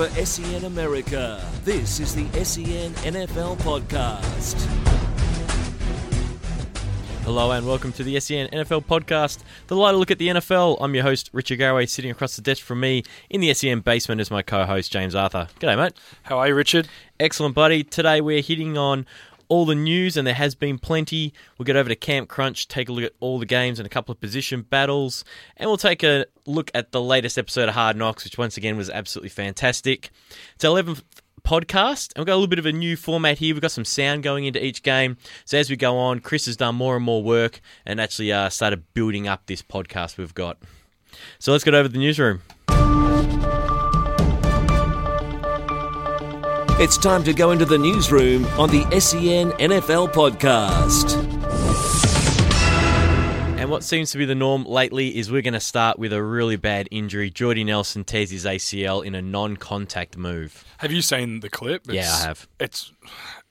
For SEN America, this is the SEN NFL Podcast. Hello and welcome to the SEN NFL podcast. The lighter look at the NFL. I'm your host, Richard Garraway, sitting across the desk from me in the SEN basement is my co-host, James Arthur. G'day, mate. How are you, Richard? Excellent, buddy. Today we're hitting on all the news, and there has been plenty. We'll get over to Camp Crunch, take a look at all the games and a couple of position battles, and we'll take a look at the latest episode of Hard Knocks, which once again was absolutely fantastic. It's our 11th podcast, and we've got a little bit of a new format here. We've got some sound going into each game. So as we go on, Chris has done more and more work and actually uh, started building up this podcast we've got. So let's get over to the newsroom. It's time to go into the newsroom on the SEN NFL Podcast. And what seems to be the norm lately is we're going to start with a really bad injury. Jordy Nelson tears his ACL in a non-contact move. Have you seen the clip? Yeah, I have. It's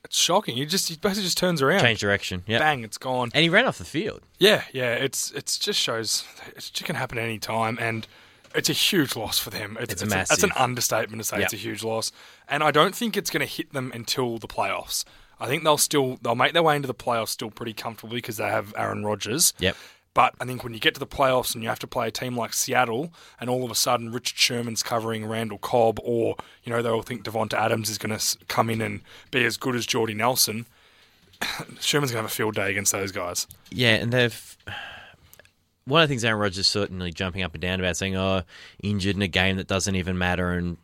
it's shocking. He just he basically just turns around, Change direction. Yeah. bang, it's gone. And he ran off the field. Yeah, yeah. It's it's just shows it can happen at any time, and it's a huge loss for them. It's, It's a it's that's an understatement to say it's a huge loss, and I don't think it's going to hit them until the playoffs. I think they'll still they'll make their way into the playoffs still pretty comfortably because they have Aaron Rodgers. Yep. But I think when you get to the playoffs and you have to play a team like Seattle, and all of a sudden Richard Sherman's covering Randall Cobb, or you know they all think Davante Adams is going to come in and be as good as Jordy Nelson, Sherman's going to have a field day against those guys. Yeah, and they've. One of the things Aaron Rodgers is certainly jumping up and down about, saying, "Oh, injured in a game that doesn't even matter," and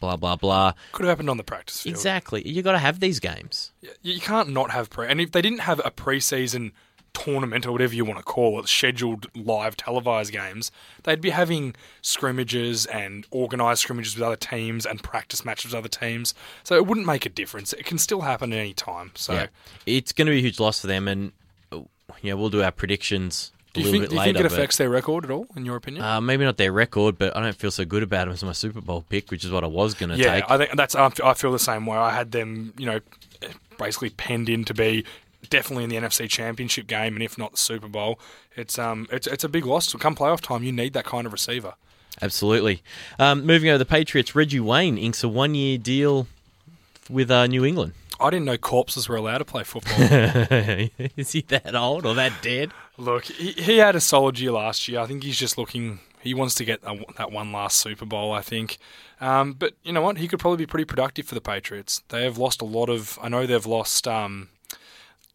blah blah blah. Could have happened on the practice field. Exactly. You got to have these games. You- can't not have pre. And if they didn't have a preseason tournament or whatever you want to call it, scheduled live televised games, they'd be having scrimmages and organised scrimmages with other teams and practice matches with other teams. So it wouldn't make a difference. It can still happen at any time. So. Yeah. It's going to be a huge loss for them, and uh, yeah, we'll do our predictions a Do you, little think, bit do you later. think it affects their record at all, in your opinion? Uh, maybe not their record, but I don't feel so good about them as my Super Bowl pick, which is what I was going to yeah, take. I think that's. I feel the same way. I had them, you know, basically penned in to be definitely in the NFC Championship game, and if not the Super Bowl. It's um, it's it's a big loss. So come playoff time, you need that kind of receiver. Absolutely. Um, moving over to the Patriots, Reggie Wayne inks a one-year deal with uh, New England. I didn't know corpses were allowed to play football. is he that old or that dead? Look, he, he had a solid year last year. I think he's just looking. He wants to get a, that one last Super Bowl. I think. Um, but you know what? He could probably be pretty productive for the Patriots. They have lost a lot of. I know they've lost um,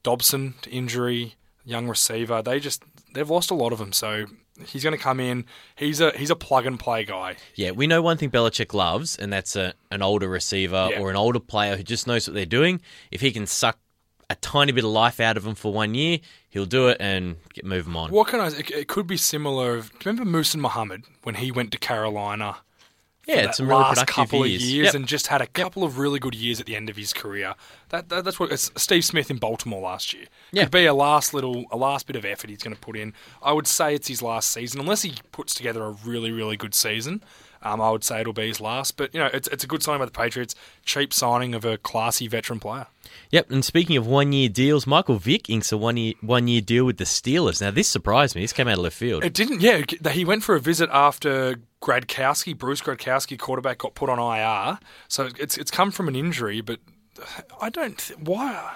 Dobson to injury, young receiver. They just they've lost a lot of them. So he's going to come in. He's a he's a plug and play guy. Yeah, we know one thing Belichick loves, and that's a, an older receiver Yeah. or an older player who just knows what they're doing. If he can suck a tiny bit of life out of them for one year, he'll do it and get move them on. What can I? It, it could be similar. Of, do you remember Muhsin Muhammad when he went to Carolina? Yeah, that it's some really last couple years. of years Yep. and just had a couple of really good years at the end of his career. That, that that's what it's Steve Smith in Baltimore last year. Yeah. Could be a last little a last bit of effort he's going to put in. I would say it's his last season unless he puts together a really really good season. Um, I would say it'll be his last, but you know it's it's a good sign by the Patriots. Cheap signing of a classy veteran player. Yep, and speaking of one year deals, Michael Vick inks a one year one year deal with the Steelers. Now this surprised me. This came out of left field. It didn't. Yeah, he went for a visit after Gradkowski, Bruce Gradkowski, quarterback, got put on IR. So it's it's come from an injury, but I don't. th- Why?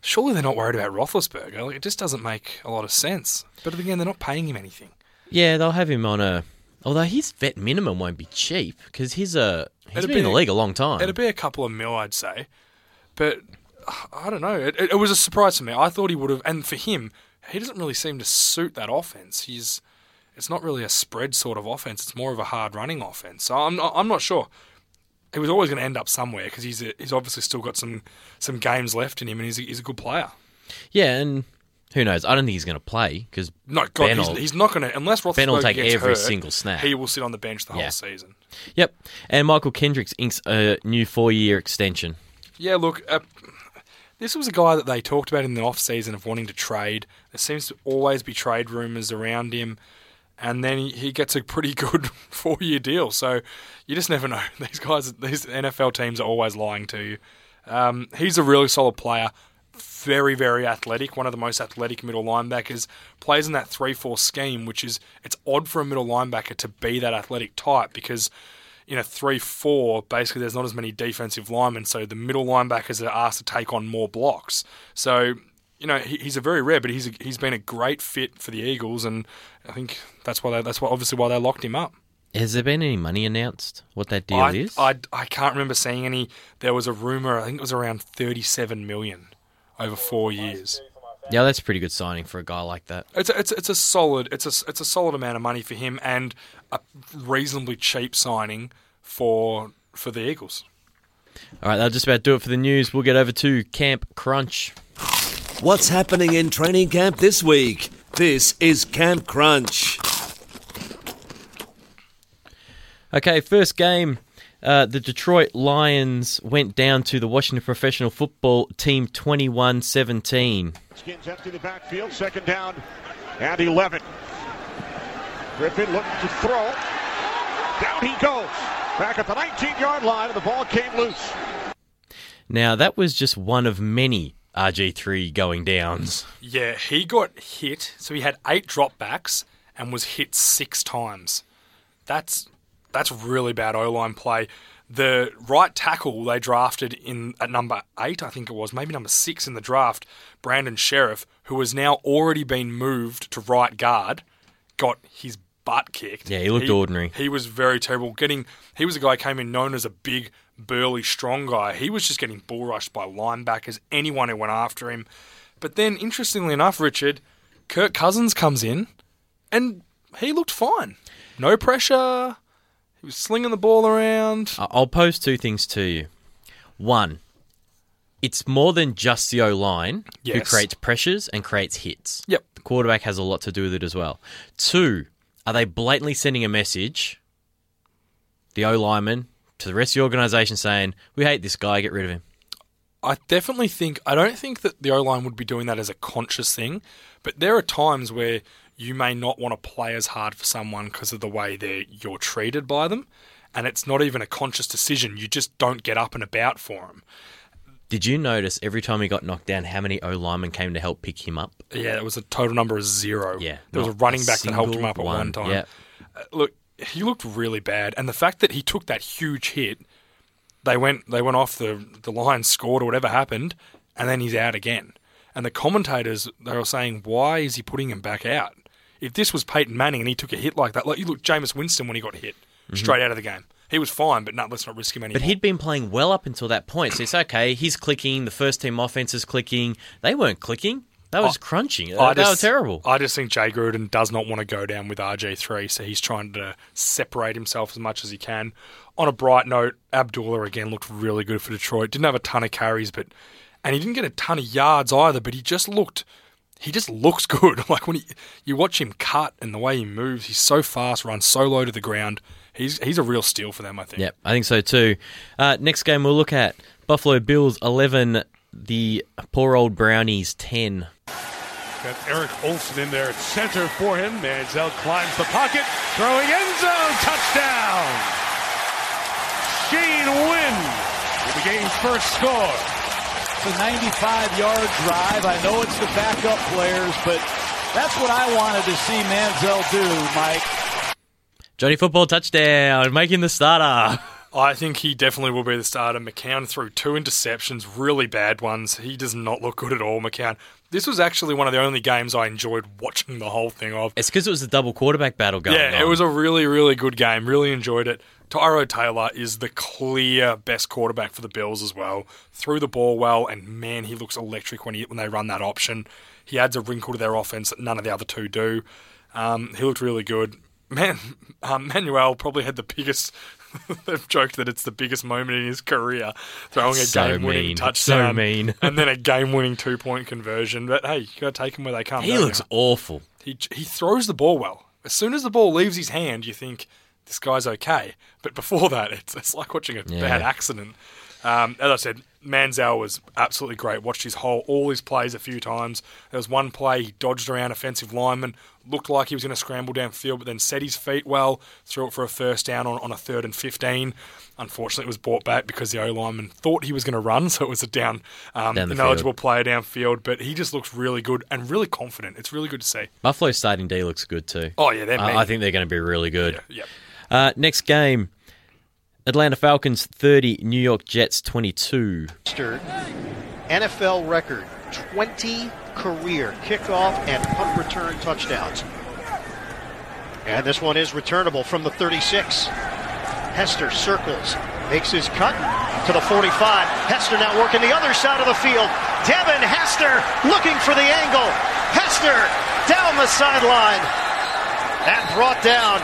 Surely they're not worried about Roethlisberger. Like, it just doesn't make a lot of sense. But again, they're not paying him anything. yeah, they'll have him on a. Although his vet minimum won't be cheap because he's a he's It'd been in be the league a long time. It'd be a couple of mil, I'd say. But I don't know. It, it, it was a surprise to me. I thought he would have, and for him, he doesn't really seem to suit that offense. He's it's not really a spread sort of offense. It's more of a hard running offense. So I'm not, I'm not sure. he was always going to end up somewhere because he's a, he's obviously still got some some games left in him, and he's a, he's a good player. Yeah, and who knows? I don't think he's going to play because no, God, he's, will- he's not going to unless Roethlisberger Ben will take gets every hurt, single snap. He will sit on the bench the Yeah. whole season. Yep. And Mychal Kendricks inks a new four-year extension. Yeah, look, uh, this was a guy that they talked about in the off season of wanting to trade. There seems to always be trade rumors around him, and then he, he gets a pretty good four year deal. So you just never know. These guys, these NFL teams are always lying to you. Um, he's a really solid player. Very, very athletic. One of the most athletic middle linebackers. Plays in that three-four scheme, which is it's odd for a middle linebacker to be that athletic type because in a 3 4, basically there's not as many defensive linemen, so the middle linebackers are asked to take on more blocks. So, you know, he, he's a very rare, but he's a, he's been a great fit for the Eagles, and I think that's why they, that's why obviously why they locked him up. Has there been any money announced? What that deal I, is? I, I can't remember seeing any. There was a rumor, I think it was around 37 million over four years. yeah, that's pretty good signing for a guy like that. It's a, it's, it's a solid it's a, it's a solid amount of money for him and a reasonably cheap signing for for the Eagles. All right, that'll just about do it for the news. We'll get over to Camp Crunch. What's happening in training camp this week? This is Camp Crunch. Okay, first game. Uh, the Detroit Lions went down to the Washington Professional Football Team 21 17. Skins empty the backfield, second down and 11. Griffin looking to throw. Down he goes. Back at the 19 yard line, and the ball came loose. Now, that was just one of many RG3 going downs. Yeah, he got hit. So he had eight dropbacks and was hit six times. That's that's really bad O line play. The right tackle they drafted in at number eight, I think it was, maybe number six in the draft, Brandon Scherff, who has now already been moved to right guard, got his butt kicked. Yeah, he looked ordinary. He was very terrible. Getting he was a guy who came in known as a big, burly, strong guy. He was just getting bull rushed by linebackers, anyone who went after him. But then, interestingly enough, Richard, Kirk Cousins comes in, and he looked fine. No pressure. He was slinging the ball around. I'll pose two things to you. One, it's more than just the O line who creates pressures and creates hits. Yep. The quarterback has a lot to do with it as well. Two, are they blatantly sending a message, the O lineman, to the rest of the organisation saying, we hate this guy, get rid of him? I definitely think I don't think that the O line would be doing that as a conscious thing, but there are times where you may not want to play as hard for someone because of the way they you're treated by them, and it's not even a conscious decision. You just don't get up and about for them. Did you notice every time he got knocked down how many O linemen came to help pick him up? Yeah, it was a total number of zero. Yeah. there was a running back that helped him up at one, time. Yeah. Uh, look, he looked really bad, and the fact that he took that huge hit, they went they went off the the line, scored or whatever happened, and then he's out again. And the commentators they were saying, why is he putting him back out? If this was Peyton Manning and he took a hit like that, like you look Jameis Winston when he got hit straight out of the game, he was fine, but no, let's not risk him anymore. Mm-hmm. But he'd been playing well up until that point, so it's okay. He's clicking. The first team offense is clicking. They weren't clicking. They was just crunching. I were just- terrible. I just think Jay Gruden does not want to go down with RG3, so he's trying to separate himself as much as he can. On a bright note, Abdullah again looked really good for Detroit. Didn't have a ton of carries, but and he didn't get a ton of yards either. But he just looked, he just looks good. Like when he, you watch him cut and the way he moves, he's so fast, runs so low to the ground. He's he's a real steal for them, I think. Yep, I think so too. Uh, next game we'll look at Buffalo Bills 11, the poor old Brownies 10. Got Eric Olson in there at center for him. Manziel climbs the pocket, throwing end zone, touchdown! Shane Wynn with the game's first score. It's a 95 yard drive. I know it's the backup players, but that's what I wanted to see Manziel do, Mike. Johnny Football touchdown, making the starter. I think he definitely will be the starter. McCown threw two interceptions, really bad ones. He does not look good at all, McCown. This was actually one of the only games I enjoyed watching the whole thing of. It's because it was a double quarterback battle going on. Yeah, it was a really, really good game. Really enjoyed it. Tyrod Taylor is the clear best quarterback for the Bills as well. Threw the ball well, and man, he looks electric when he when they run that option. He adds a wrinkle to their offense that none of the other two do. Um, he looked really good. Man, um, Manuel probably had the biggest they've joked that it's the biggest moment in his career, throwing a So game-winning mean. touchdown, So mean. and then a game-winning two-point conversion. But hey, you got to take them where they come. He looks you? awful. He he throws the ball well. As soon as the ball leaves his hand, you think this guy's okay. But before that, it's it's like watching a Yeah. bad accident. Um, as I said, Manziel was absolutely great. Watched his whole all his plays a few times. There was one play he dodged around offensive lineman, looked like he was going to scramble downfield, but then set his feet well, threw it for a first down on, on a third and fifteen. Unfortunately, it was brought back because the O lineman thought he was going to run, so it was a down, um, Down ineligible player downfield. But he just looks really good and really confident. It's really good to see. Buffalo's starting D looks good too. Oh yeah, they're. I, I think they're going to be really good. Yeah. Uh, next game Atlanta Falcons 30, New York Jets 22. Stern, NFL record 20 career kickoff and punt return touchdowns. And this one is returnable from the 36. Hester circles, makes his cut to the 45. Hester now working the other side of the field. Devin Hester looking for the angle. Hester down the sideline That brought down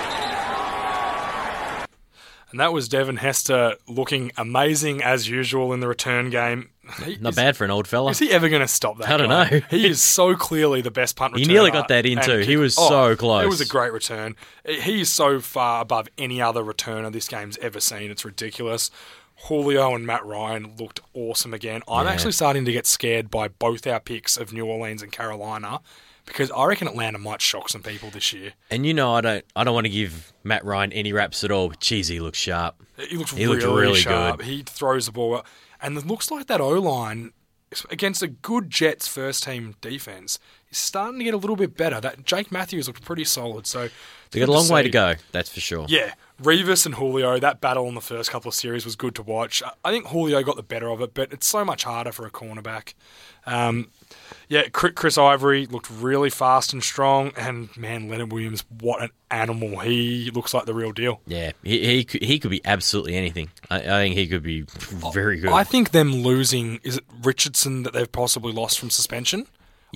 And that was Devin Hester looking amazing as usual in the return game. He- Not is, bad for an old fella. Is he ever going to stop that? I don't guy? know. he is so clearly the best punt returner. He nearly got that in too. He was oh, so close. It was a great return. He is so far above any other returner this game's ever seen. It's ridiculous. Julio and Matt Ryan looked awesome again. I'm Yeah. actually starting to get scared by both our picks of New Orleans and Carolina because I reckon Atlanta might shock some people this year. And you know, I don't, I don't want to give Matt Ryan any raps at all. But geez, he looks sharp. He looks He really, really sharp. good. He throws the ball, and it looks like that O line against a good Jets first team defense is starting to get a little bit better. That Jake Matthews looked pretty solid. So They got a long way to go. That's for sure. Yeah, Revis and Julio. That battle in the first couple of series was good to watch. I- think Julio got the better of it, but it's so much harder for a cornerback. Um, yeah, Chris Ivory looked really fast and strong, and man, Leonard Williams, what an animal! He looks like the real deal. Yeah, he he could, he could be absolutely anything. I, I think he could be very good. I think them losing is it Richardson that they've possibly lost from suspension.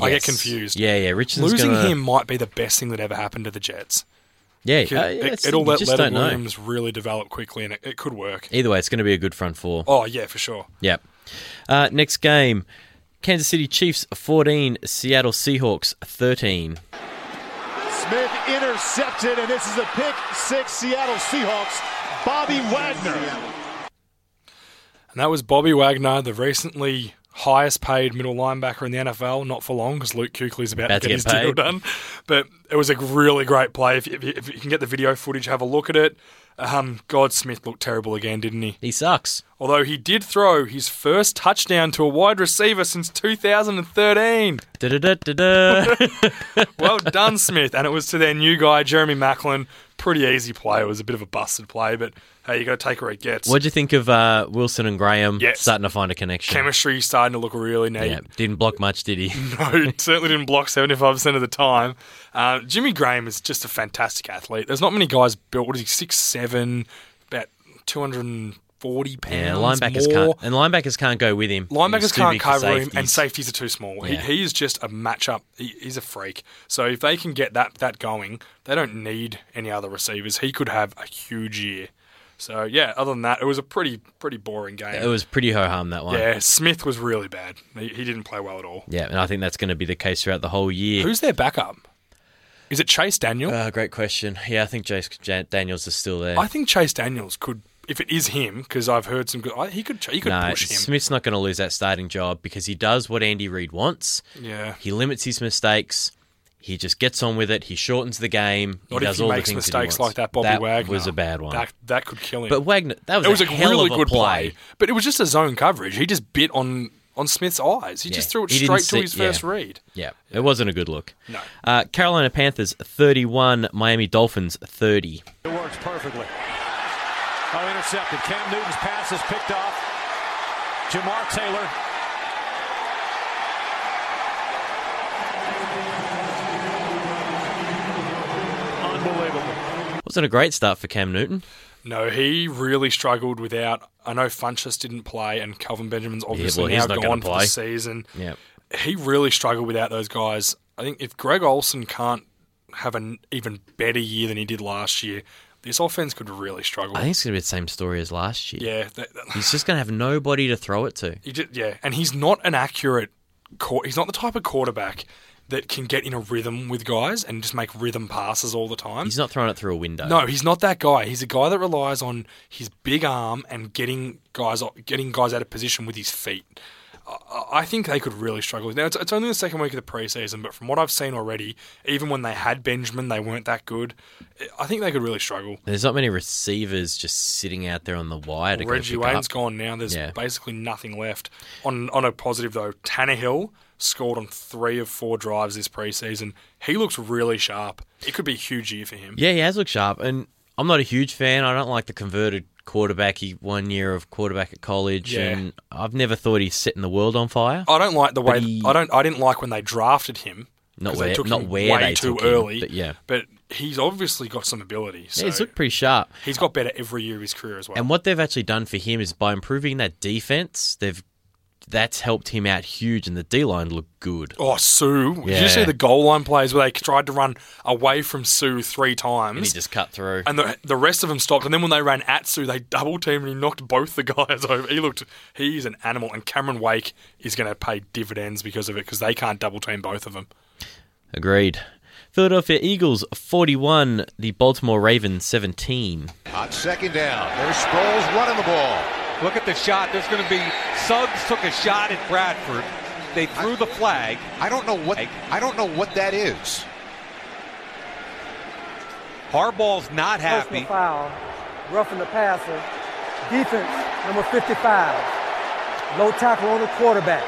I get confused. Yeah, yeah. Richardson's Losing gonna, him might be the best thing that ever happened to the Jets. Yeah, It, uh, yeah, it, it's- it'll let just Leonard don't know. Really develop quickly, and it, it could work. Either way, it's going to be a good front four. Oh yeah, for sure. Yep. Uh, next game, Kansas City Chiefs 14, Seattle Seahawks 13. Smith intercepted, and this is a pick six Seattle Seahawks. Bobby Wagner. And that was Bobby Wagner, the recently highest paid middle linebacker in the NFL. Not for long, because Luke Kuechly's about, About to to get, get his deal done. But it was a really great play. If you, if you- if you can get the video footage, have a look at it. Um, God Smith looked terrible again, didn't he? He sucks. Although he did throw his first touchdown to a wide receiver since 2013. Da-da-da-da-da. Well done, Smith. And it was to their new guy, Jeremy Maclin. Pretty easy play. It was a bit of a busted play, but hey, you got to take where it gets. What'd you think of uh, Wilson and Graham starting to find a connection? Chemistry starting to look really neat. Yeah, didn't block much, did he? No, certainly didn't block 75% of the time. Uh, Jimmy Graham is just a fantastic athlete. There's not many guys built, what is he, six seven, about 240 pounds Yeah, linebackers more. can't, and linebackers can't go with him. Linebackers can't cover him, and safeties. safeties are too small. Yeah. He, he is just a matchup. He, he's a freak. So if they can get that that going, they don't need any other receivers. He could have a huge year. So yeah, other than that, it was a pretty pretty boring game. It was pretty ho hum that one. yeah, Smith was really bad. He, he didn't play well at all. Yeah, and I think that's going to be the case throughout the whole year. Who's their backup? Is it Chase Daniel? Uh, great question. Yeah, I think Chase Daniels is still there. I think Chase Daniels could, if it is him, because I've heard some good. I, he could he could no, push him. Smith's not going to lose that starting job because he does what Andy Reid wants. Yeah. He limits his mistakes. He just gets on with it. He shortens the game. Not he if he all makes the things mistakes that like that. Bobby that Wagner was a bad one. That that could kill him. but Wagner, that was, it was a, hell really of a good play. play. But it was just a zone coverage. He just bit on on Smith's eyes. He Yeah. just threw it He straight to see- his first yeah. read. Yeah, it wasn't a good look. No. Uh, Carolina Panthers 31, Miami Dolphins 30. It works perfectly. Oh, intercepted. Cam Newton's pass is picked off. Jamar Taylor. Unbelievable. Wasn't a great start for Cam Newton. No, he really struggled without. I know Funchess didn't play, and Kelvin Benjamin's obviously well, he's now not gonna gone for the season. Yeah. he really struggled without those guys. I think if Greg Olsen can't have an even better year than he did last year, this offense could really struggle. I think it's going to be the same story as last year. yeah, that, that- He's just going to have nobody to throw it to. he just, yeah, and he's not an accurate. He's not the type of quarterback that can get in a rhythm with guys and just make rhythm passes all the time. He's not throwing it through a window. No, he's not that guy. He's a guy that relies on his big arm and getting guys getting guys out of position with his feet. I- think they could really struggle. Now it's, it's only the second week of the preseason, but from what I've seen already, even when they had Benjamin, they weren't that good. I think they could really struggle. There's not many receivers just sitting out there on the wire to Reggie Wayne's up. gone now. There's Yeah. basically nothing left. On on a positive though, Tannehill scored on three of four drives this preseason. He looks really sharp. It could be a huge year for him. Yeah, he has looked sharp, and I'm not a huge fan. I don't like the converted quarterback. He one year of quarterback at college, Yeah. and I've never thought he's setting the world on fire. I don't like the way he- I don't I didn't like when they drafted him. Not where- they took not him where way they too took him, early. but yeah. but he's obviously got some ability. So Yeah, he's looked pretty sharp. he's got better every year of his career as well. And what they've actually done for him is by improving that defense, they've that's helped him out huge, and the D line looked good. Oh, Suh! Did you see the goal line plays where they tried to run away from Suh three times? And he just cut through. And the, the rest of them stopped. And then when they ran at Suh, they double teamed and he knocked both the guys over. He looked, he's an animal. And Cameron Wake is going to pay dividends because of it because they can't double team both of them. Agreed. Philadelphia Eagles 41, the Baltimore Ravens 17. On second down, there's Sproles running the ball. Look at the shot. There's going to be Suggs took a shot at Bradford. They threw the flag. I don't know what I don't know what that is. Harbaugh's not happy. Personal foul, roughing the passer. Defense, number 55. Low tackle on the quarterback.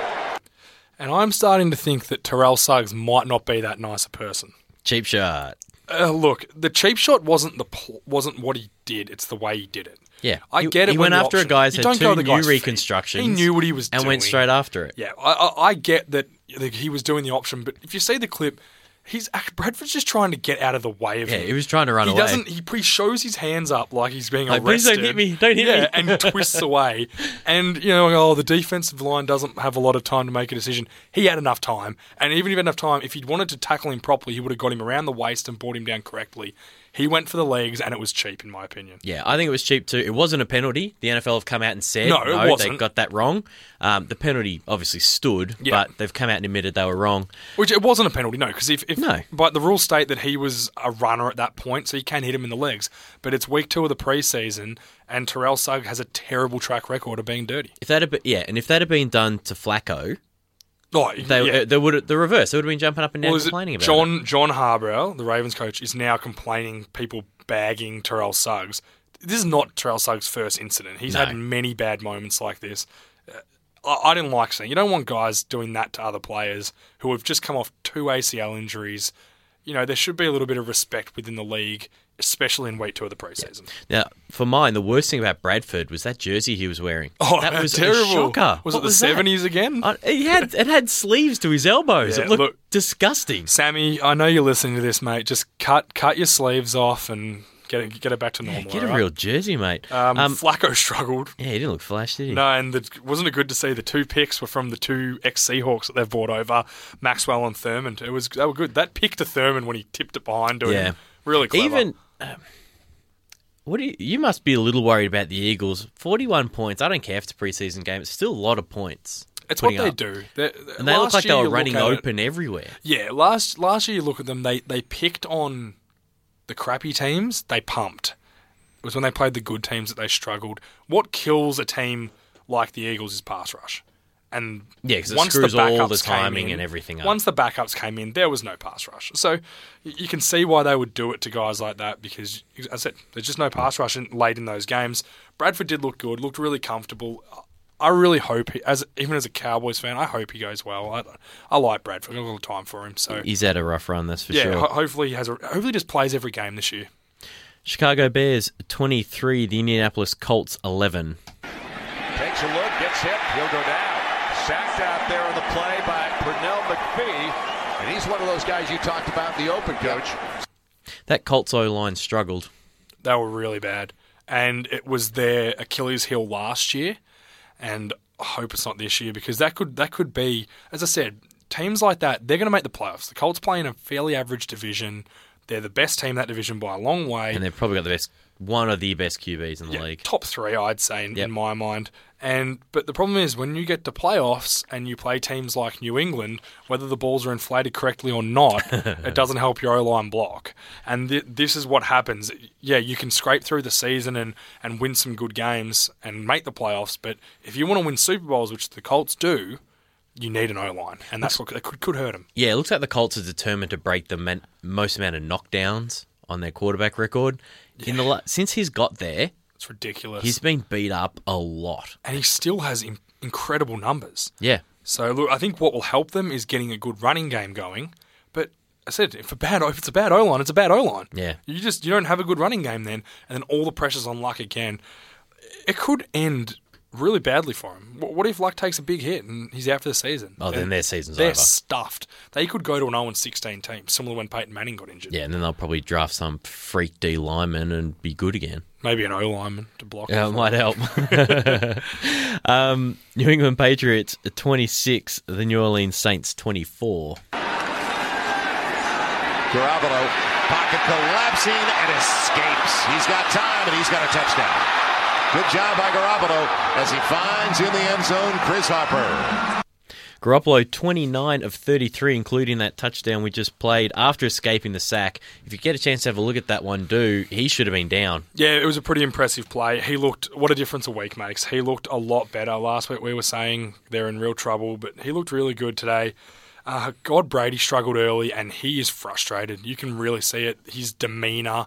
And I'm starting to think that Terrell Suggs might not be that nice a person. Cheap shot. Uh, look, the cheap shot wasn't the pl- wasn't what he did. It's the way he did it. Yeah. I He- get it. He when went after a option- guy's had don't two go the new guy's feet. reconstructions. He knew what he was doing. and doing. went straight after it. Yeah, I, I, I get that he was doing the option, but if you see the clip, he's uh, Bradford's just trying to get out of the way of Yeah, him. he was trying to run away. he away. Doesn't he? He shows his hands up like he's being Like, arrested. "Please don't hit me, don't hit yeah, me." and twists away. And you know, oh, the defensive line doesn't have a lot of time to make a decision. He had enough time, and even if he had enough time, if he'd wanted to tackle him properly, he would have got him around the waist and brought him down correctly. He went for the legs, and it was cheap, in my opinion. Yeah, I think it was cheap too. It wasn't a penalty. The NFL have come out and said No, it they got that wrong. Um, the penalty obviously stood, Yeah. but they've come out and admitted they were wrong. Which it wasn't a penalty, no, because if, if No. but the rules state that he was a runner at that point, so you can hit him in the legs. But it's week two of the preseason, and Terrell Sugg has a terrible track record of being dirty. If that had been, yeah, and if that had been done to Flacco, Oh, they yeah. uh, they would the reverse. They would have been jumping up and down Well, complaining about it. John John Harbaugh, the Ravens coach, is now complaining people bagging Terrell Suggs. This is not Terrell Suggs' first incident. He's No. had many bad moments like this. Uh, I, I didn't like seeing. You don't want guys doing that to other players who have just come off two ACL injuries. You know there should be a little bit of respect within the league, especially in week two of the preseason. Now, for mine, the worst thing about Bradford was that jersey he was wearing. Oh, that was terrible! a shocker. Was What it the seventies again? Uh, he had it had sleeves to his elbows. Yeah, it looked look- disgusting. Sammy, I know you're listening to this, mate. Just cut cut your sleeves off and get it get it back to normal. Get a right? real jersey, mate. Um, Um, Flacco struggled. yeah, he didn't look flash, did he? No, and the, wasn't it good to see the two picks were from the two ex Seahawks that they've brought over, Maxwell and Thurmond. It was they were good. That pick to Thurmond when he tipped it behind to Yeah. him, really clever. Even um, what do you, you must be a little worried about the Eagles. Forty-one points. I don't care if it's a preseason game. It's still a lot of points. it's what they up. do. They're- and they look like they were running at it- open everywhere. Yeah, last last year you look at them. They they picked on the crappy teams. They pumped. It was when they played the good teams that they struggled. What kills a team like the Eagles is pass rush. And Yeah, 'cause it once screws the all backups the came timing in- and everything up. Once the backups came in, there was no pass rush. So you can see why they would do it to guys like that because, as I said, there's just no pass rush in, late in those games. Bradford did look good, looked really comfortable. I really hope, he, as even as a Cowboys fan, I hope he goes well. I, I like Bradford. I've got a little time for him. So He's had a rough run, that's for yeah, sure. ho- hopefully he has. A, hopefully he just plays every game this year. Chicago Bears twenty-three. The Indianapolis Colts eleven. Takes a look, gets hit, he'll go down. Sacked out there on the play by Pernell McPhee. And he's one of those guys you talked about in the open, coach. That Colts O line struggled. They were really bad, and it was their Achilles heel last year. And I hope it's not this year because that could that could be, as I said, teams like that they're going to make the playoffs. The Colts play in a fairly average division. They're the best team in that division by a long way. And they've probably got the best one of the best QBs in the Yeah, league. top three, I'd say, in, Yep. in my mind. And but the problem is when you get to playoffs and you play teams like New England, whether the balls are inflated correctly or not, it doesn't help your O line block. And th- this is what happens. Yeah, you can scrape through the season and and win some good games and make the playoffs, but if you want to win Super Bowls, which the Colts do, you need an O line, and that's what could, could hurt them. Yeah, it looks like the Colts are determined to break the man- most amount of knockdowns on their quarterback record. In the la- since he's got there, It's ridiculous. he's been beat up a lot. and he still has in- incredible numbers. Yeah, So look, I think what will help them is getting a good running game going. But I said, if a bad if it's a bad O line, it's a bad O line. Yeah. you just you don't have a good running game then, and then all the pressure's on Luck again. It could end really badly for him. What what if Luck takes a big hit and he's out for the season? Oh, then their season's they're over. stuffed. They could go to an 0 16 team, similar when Peyton Manning got injured. yeah, and then they'll probably draft some freak D lineman and be good again. Maybe an O lineman to block. Yeah, it might help. um, New England Patriots 26, the New Orleans Saints 24. Garoppolo, pocket collapsing and escapes. He's got time and he's got a touchdown. Good job by Garoppolo as he finds in the end zone Chris Harper. Garoppolo 29 of 33, including that touchdown we just played after escaping the sack. If you get a chance to have a look at that one, do he should have been down. Yeah, it was a pretty impressive play. He looked, what a difference a week makes. He looked a lot better. Last week we were saying they're in real trouble, but he looked really good today. Uh, God, Brady struggled early and he is frustrated. You can really see it. His demeanour.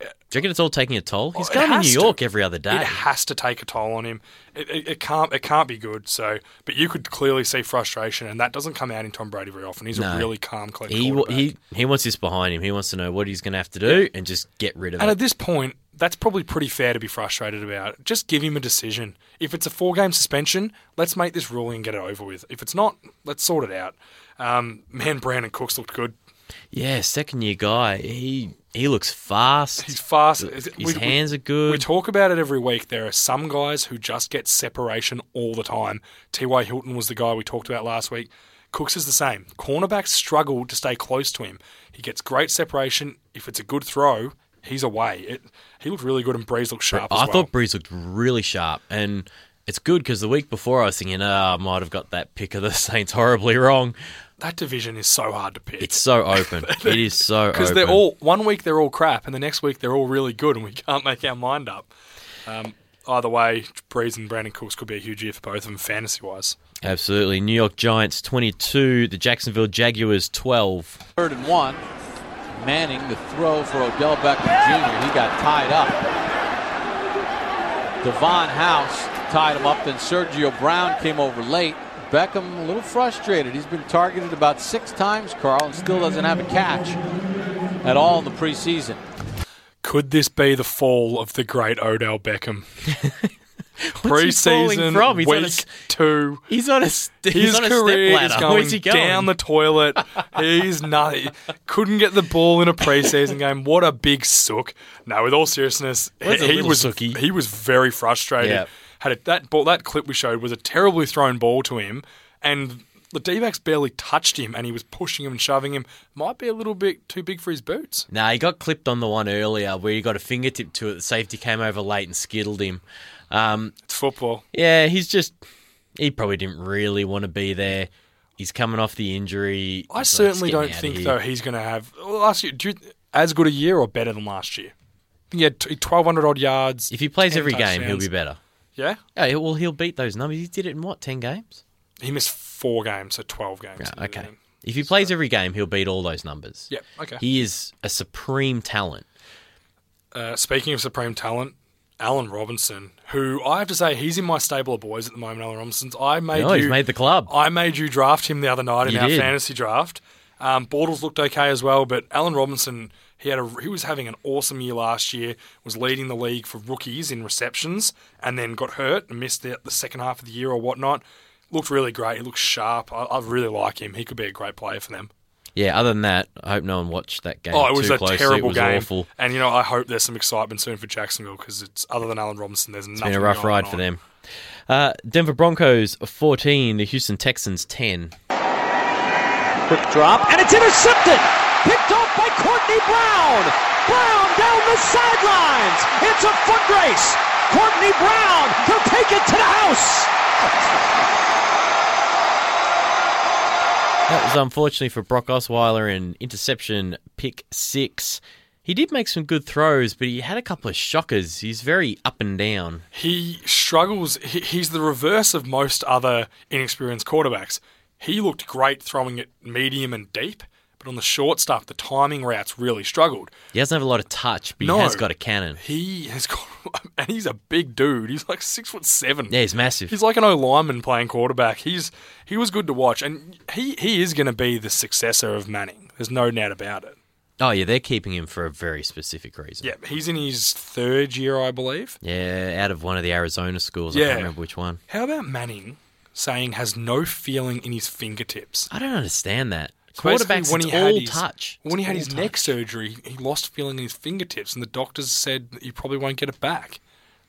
Do you reckon it's all taking a toll? He's going to New to. York every other day. It has to take a toll on him. It, it, it can't. It can't be good. So, but you could clearly see frustration, and that doesn't come out in Tom Brady very often. He's No. a really calm, collected he, he he wants this behind him. He wants to know what he's going to have to do and just get rid of And it. at this point, that's probably pretty fair to be frustrated about. Just give him a decision. If it's a four game suspension, let's make this ruling and get it over with. If it's not, let's sort it out. Um, man, Brandin Cooks looked good. yeah, second year guy. He he looks fast. He's fast. His hands are good. We talk about it every week. There are some guys who just get separation all the time. T.Y. Hilton was the guy we talked about last week. Cooks is the same. Cornerbacks struggle to stay close to him. He gets great separation. If it's a good throw, he's away. It, he looked really good, and Brees looked sharp I as well. thought Brees looked really sharp, and it's good because the week before I was thinking, oh, I might have got that pick of the Saints horribly wrong. That division is so hard to pick. It's so open. it is so open. because they're all one week they're all crap, and the next week they're all really good, and we can't make our mind up. Um, either way, Brees and Brandin Cooks could be a huge year for both of them fantasy wise. Absolutely. New York Giants 22, the Jacksonville Jaguars 12. Third and one. Manning the throw for Odell Beckham Jr. He got tied up. Davon House tied him up. Then Sergio Brown came over late. Beckham a little frustrated. He's been targeted about six times, Carl, and still doesn't have a catch at all in the preseason. Could this be the fall of the great Odell Beckham? He Preseason, from? He's on a week two. He's on a st- he's His on a career step is going he going? down the toilet. He's nothing. Couldn't get the ball in a preseason game. What a big sook. No, with all seriousness, he little was sooky. he was very frustrated. Yeah. Had a, that ball, that clip we showed was a terribly thrown ball to him, and the D-backs barely touched him, and he was pushing him and shoving him. Might be a little bit too big for his boots. Nah, he got clipped on the one earlier where he got a fingertip to it. The safety came over late and skittled him. Um, It's football. yeah, he's just. He probably didn't really want to be there. He's coming off the injury. I He's certainly "Let's get me don't think though he's going to have last year. Do you, as good a year or better than last year? He had twelve hundred odd yards. If he plays 10 every game, he'll be better. Yeah, Yeah, well, he'll beat those numbers. He did it in what, 10 games? he missed four games, so twelve games. Yeah, okay. If he plays every game, he'll beat all those numbers. Yep. Okay. He is a supreme talent. Uh, speaking of supreme talent, Allen Robinson, who I have to say he's in my stable of boys at the moment. Allen Robinson's. I made No, you. he's made the club. I made you draft him the other night in You our did. fantasy draft. Um, Bortles looked okay as well, but Allen Robinson, he had a he was having an awesome year last year. Was leading the league for rookies in receptions, and then got hurt and missed the, the second half of the year or whatnot. Looked really great. He looks sharp. I, I really like him. He could be a great player for them. Yeah, other than that, I hope no one watched that game. Oh, it was too a closely. terrible it was game, awful. and you know I hope there's some excitement soon for Jacksonville because it's other than Allen Robinson, there's It's nothing. been a rough going ride on. for them. Uh, Denver Broncos 14, the Houston Texans 10. Quick drop, and it's intercepted. Picked off by Courtney Brown. Brown down the sidelines. It's a foot race. Courtney Brown to take it to the house. That was unfortunately for Brock Osweiler an interception pick six. He did make some good throws, but he had a couple of shockers. He's very up and down. He struggles. He's the reverse of most other inexperienced quarterbacks. He looked great throwing it medium and deep, but on the short stuff, the timing routes really struggled. He doesn't have a lot of touch, but No. he has got a cannon. He has got, and he's a big dude. He's like six foot seven. Yeah, he's massive. He's like an O lineman playing quarterback. He's he was good to watch, and he he is going to be the successor of Manning. There's no doubt about it. Oh yeah, they're keeping him for a very specific reason. Yeah, he's in his third year, I believe. Yeah, out of one of the Arizona schools. I Yeah. can't remember which one. How about Manning saying has no feeling in his fingertips? I don't understand that. Quarterbacks, when he had his- touch. When he had his neck surgery, he lost feeling in his fingertips, and the doctors said he probably won't get it back.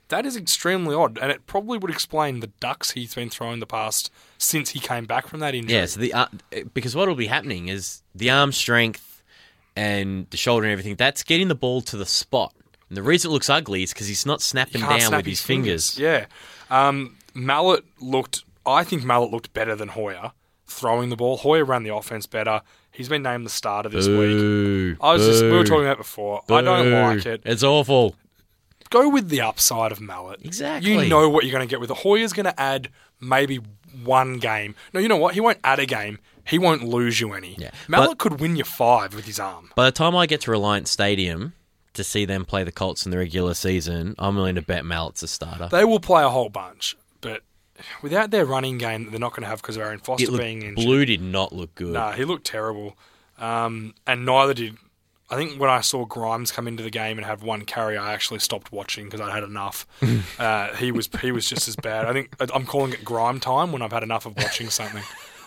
That is extremely odd, and it probably would explain the ducks he's been throwing the past since he came back from that injury. Yeah, so the uh, because what will be happening is the arm strength and the shoulder and everything. That's getting the ball to the spot. And the reason it looks ugly is because he's not snapping down snap with his fingers. Yeah. Um, Mallett looked. I think Mallett looked better than Hoyer throwing the ball. Hoyer ran the offense better. He's been named the starter this week. I was just. We were talking about before. I don't like it. It's awful. Go with the upside of Mallett. Exactly. You know what you're going to get with it. Hoyer's going to add maybe one game. No, you know what? He won't add a game. He won't lose you any. Yeah. Mallett But- could win you five with his arm. By the time I get to Reliant Stadium to see them play the Colts in the regular season, I'm willing to bet Mallett's a starter. They will play a whole bunch, without their running game that they're not going to have because of Arian Foster looked, being injured. Blue did not look good. Nah, he looked terrible. Um, and neither did. I think when I saw Grimes come into the game and have one carry, I actually stopped watching because I'd had enough. uh, he was he was just as bad. I think I'm calling it grime time when I've had enough of watching something.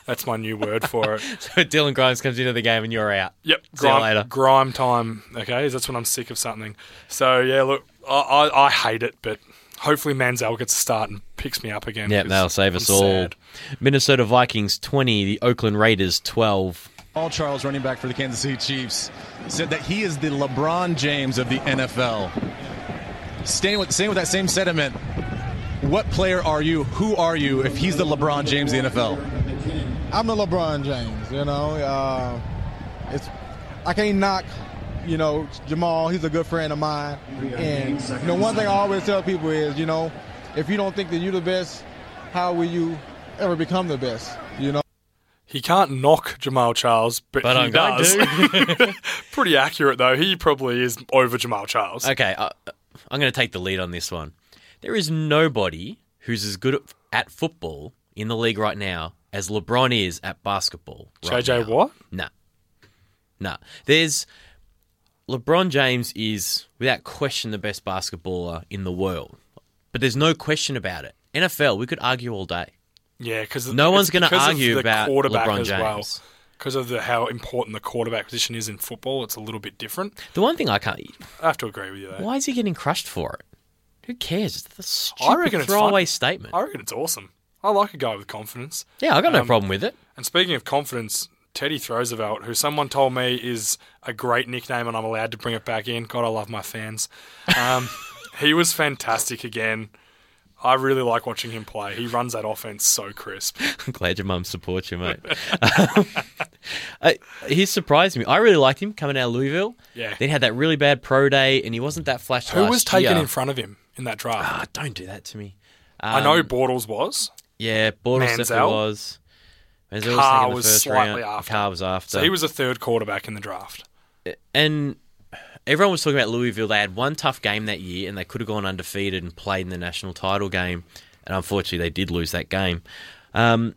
That's my new word for it. So Dylan Grimes comes into the game and you're out. Yep, See you grime, later. grime time. Okay, that's when I'm sick of something. So yeah, look, I, I, I hate it, but hopefully Manziel gets a start and picks me up again. Yep, 'cause that'll save us I'm all. sad. Minnesota Vikings 20, the Oakland Raiders 12. Paul Charles, running back for the Kansas City Chiefs, said that he is the LeBron James of the NFL. Staying with, staying with that same sentiment, what player are you? Who are you if he's the LeBron James of the NFL? I'm the LeBron James. You know, uh, it's I can't knock. You know, Jamaal. He's a good friend of mine. And you know, one thing I always tell people is, you know, if you don't think that you're the best, how will you ever become the best? You know. He can't knock Jamaal Charles, but, But he I'm does. to. Pretty accurate though. He probably is over Jamaal Charles. Okay, uh, I'm going to take the lead on this one. There is nobody who's as good at, at football in the league right now as LeBron is at basketball. Right JJ now. what? No. No. There's LeBron James is without question the best basketballer in the world. But there's no question about it. NFL, we could argue all day. Yeah, because No one's gonna argue the about quarterback LeBron as well. James. Because of the how important the quarterback position is in football, it's a little bit different. The one thing I can't I have to agree with you there. why is he getting crushed for it? Who cares? It's a stupid I reckon it's throwaway fun. statement. I reckon it's awesome. I like a guy with confidence. Yeah, I got no Um, problem with it. And speaking of confidence, Teddy Roosevelt, who someone told me is a great nickname, and I'm allowed to bring it back in. God, I love my fans. Um, he was fantastic again. I really like watching him play. He runs that offense so crisp. I'm glad your mum supports you, mate. Um, uh, he surprised me. I really liked him coming out of Louisville. Yeah. Then he had that really bad pro day, and he wasn't that flash. Who was taken year. in front of him in that draft? Ah, don't do that to me. I know Um, Bortles was. Yeah, Bortles Manziel. definitely was. Manziel Carr taken in the was first slightly round. after. Carr was after. So he was a third quarterback in the draft. and everyone was talking about Louisville. They had one tough game that year, and they could have gone undefeated and played in the national title game. And unfortunately, they did lose that game. Um,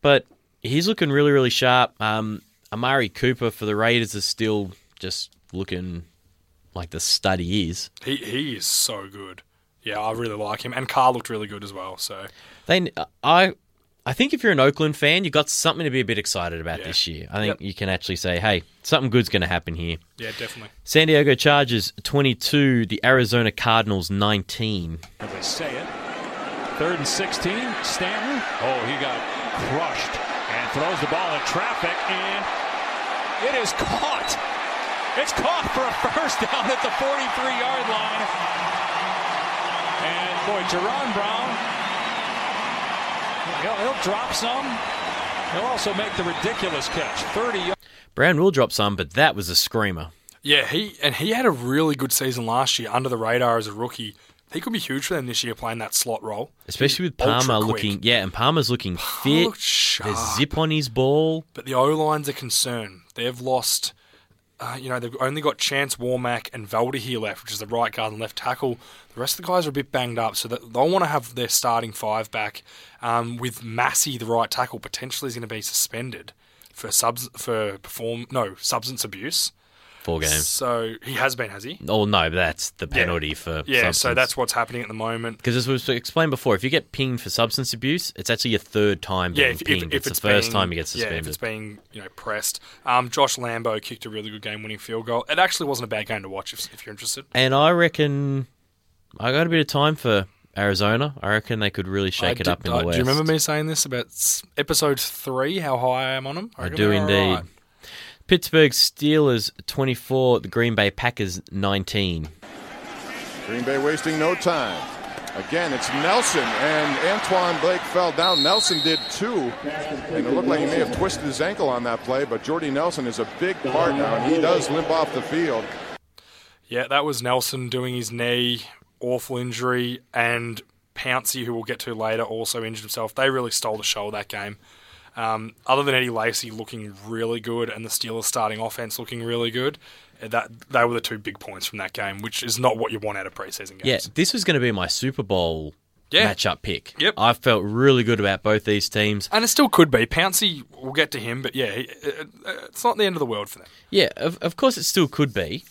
but he's looking really, really sharp. Um, Amari Cooper for the Raiders is still just looking like the stud he is. He he is so good. Yeah, I really like him. And Carr looked really good as well. So They, I, I think if you're an Oakland fan, you've got something to be a bit excited about this year. I think Yep. you can actually say, "Hey, something good's going to happen here." yeah, definitely. San Diego Chargers 22, the Arizona Cardinals 19. As they say it. Third and 16. Stanton. Oh, he got crushed and throws the ball in traffic, and it is caught. It's caught for a first down at the 43-yard line. And boy, Jaron Brown, he'll, he'll drop some. He'll also make the ridiculous catch. 30 yards. Brown will drop some, but that was a screamer. Yeah, he and he had a really good season last year under the radar as a rookie. He could be huge for them this year playing that slot role. Especially with Palmer looking, yeah, and Palmer's looking fit. sharp. There's zip on his ball. But the O lines are concerned. They've lost, uh, you know, they've only got Chance Warmack and Veldheer here left, which is the right guard and left tackle. The rest of the guys are a bit banged up, so that they'll want to have their starting five back. Um, with Massie, the right tackle, potentially is going to be suspended for subs for perform no substance abuse. Four games. So he has been, has he? Oh no, that's the penalty for Yeah, so that's what's happening at the moment. Because as was explained before, if you get pinged for substance abuse, it's actually your third time being Yeah, if, if, pinged. if it's, the first being- time you get Yeah, if suspended. it's being you know pressed. Um, Josh Lambo kicked a really good game-winning field goal. It actually wasn't a bad game to watch if, if you're interested. and I reckon I got a bit of time for Arizona. I reckon they could really shake I it did- up in uh, the West. Do you remember me saying this about episode three? How high I am on them? I reckon do indeed. alright. Pittsburgh Steelers 24, the Green Bay Packers 19. Green Bay wasting no time. Again, it's Nelson, and Antoine Blake fell down. Nelson did too, and it looked like he may have twisted his ankle on that play, but Jordy Nelson is a big part now, and he does limp off the field. Yeah, that was Nelson doing his knee, awful injury, and Pouncey, who we'll get to later, also injured himself. They really stole the show of that game. Um, other than Eddie Lacy looking really good and the Steelers starting offense looking really good, uh, that they were the two big points from that game, which is not what you want out of preseason games. Yeah, this was going to be my Super Bowl Yeah. matchup pick. Yep. I felt really good about both these teams. And it still could be. Pouncey, we'll get to him, but yeah, uh, uh, it's not the end of the world for them. Yeah, of, of course it still could be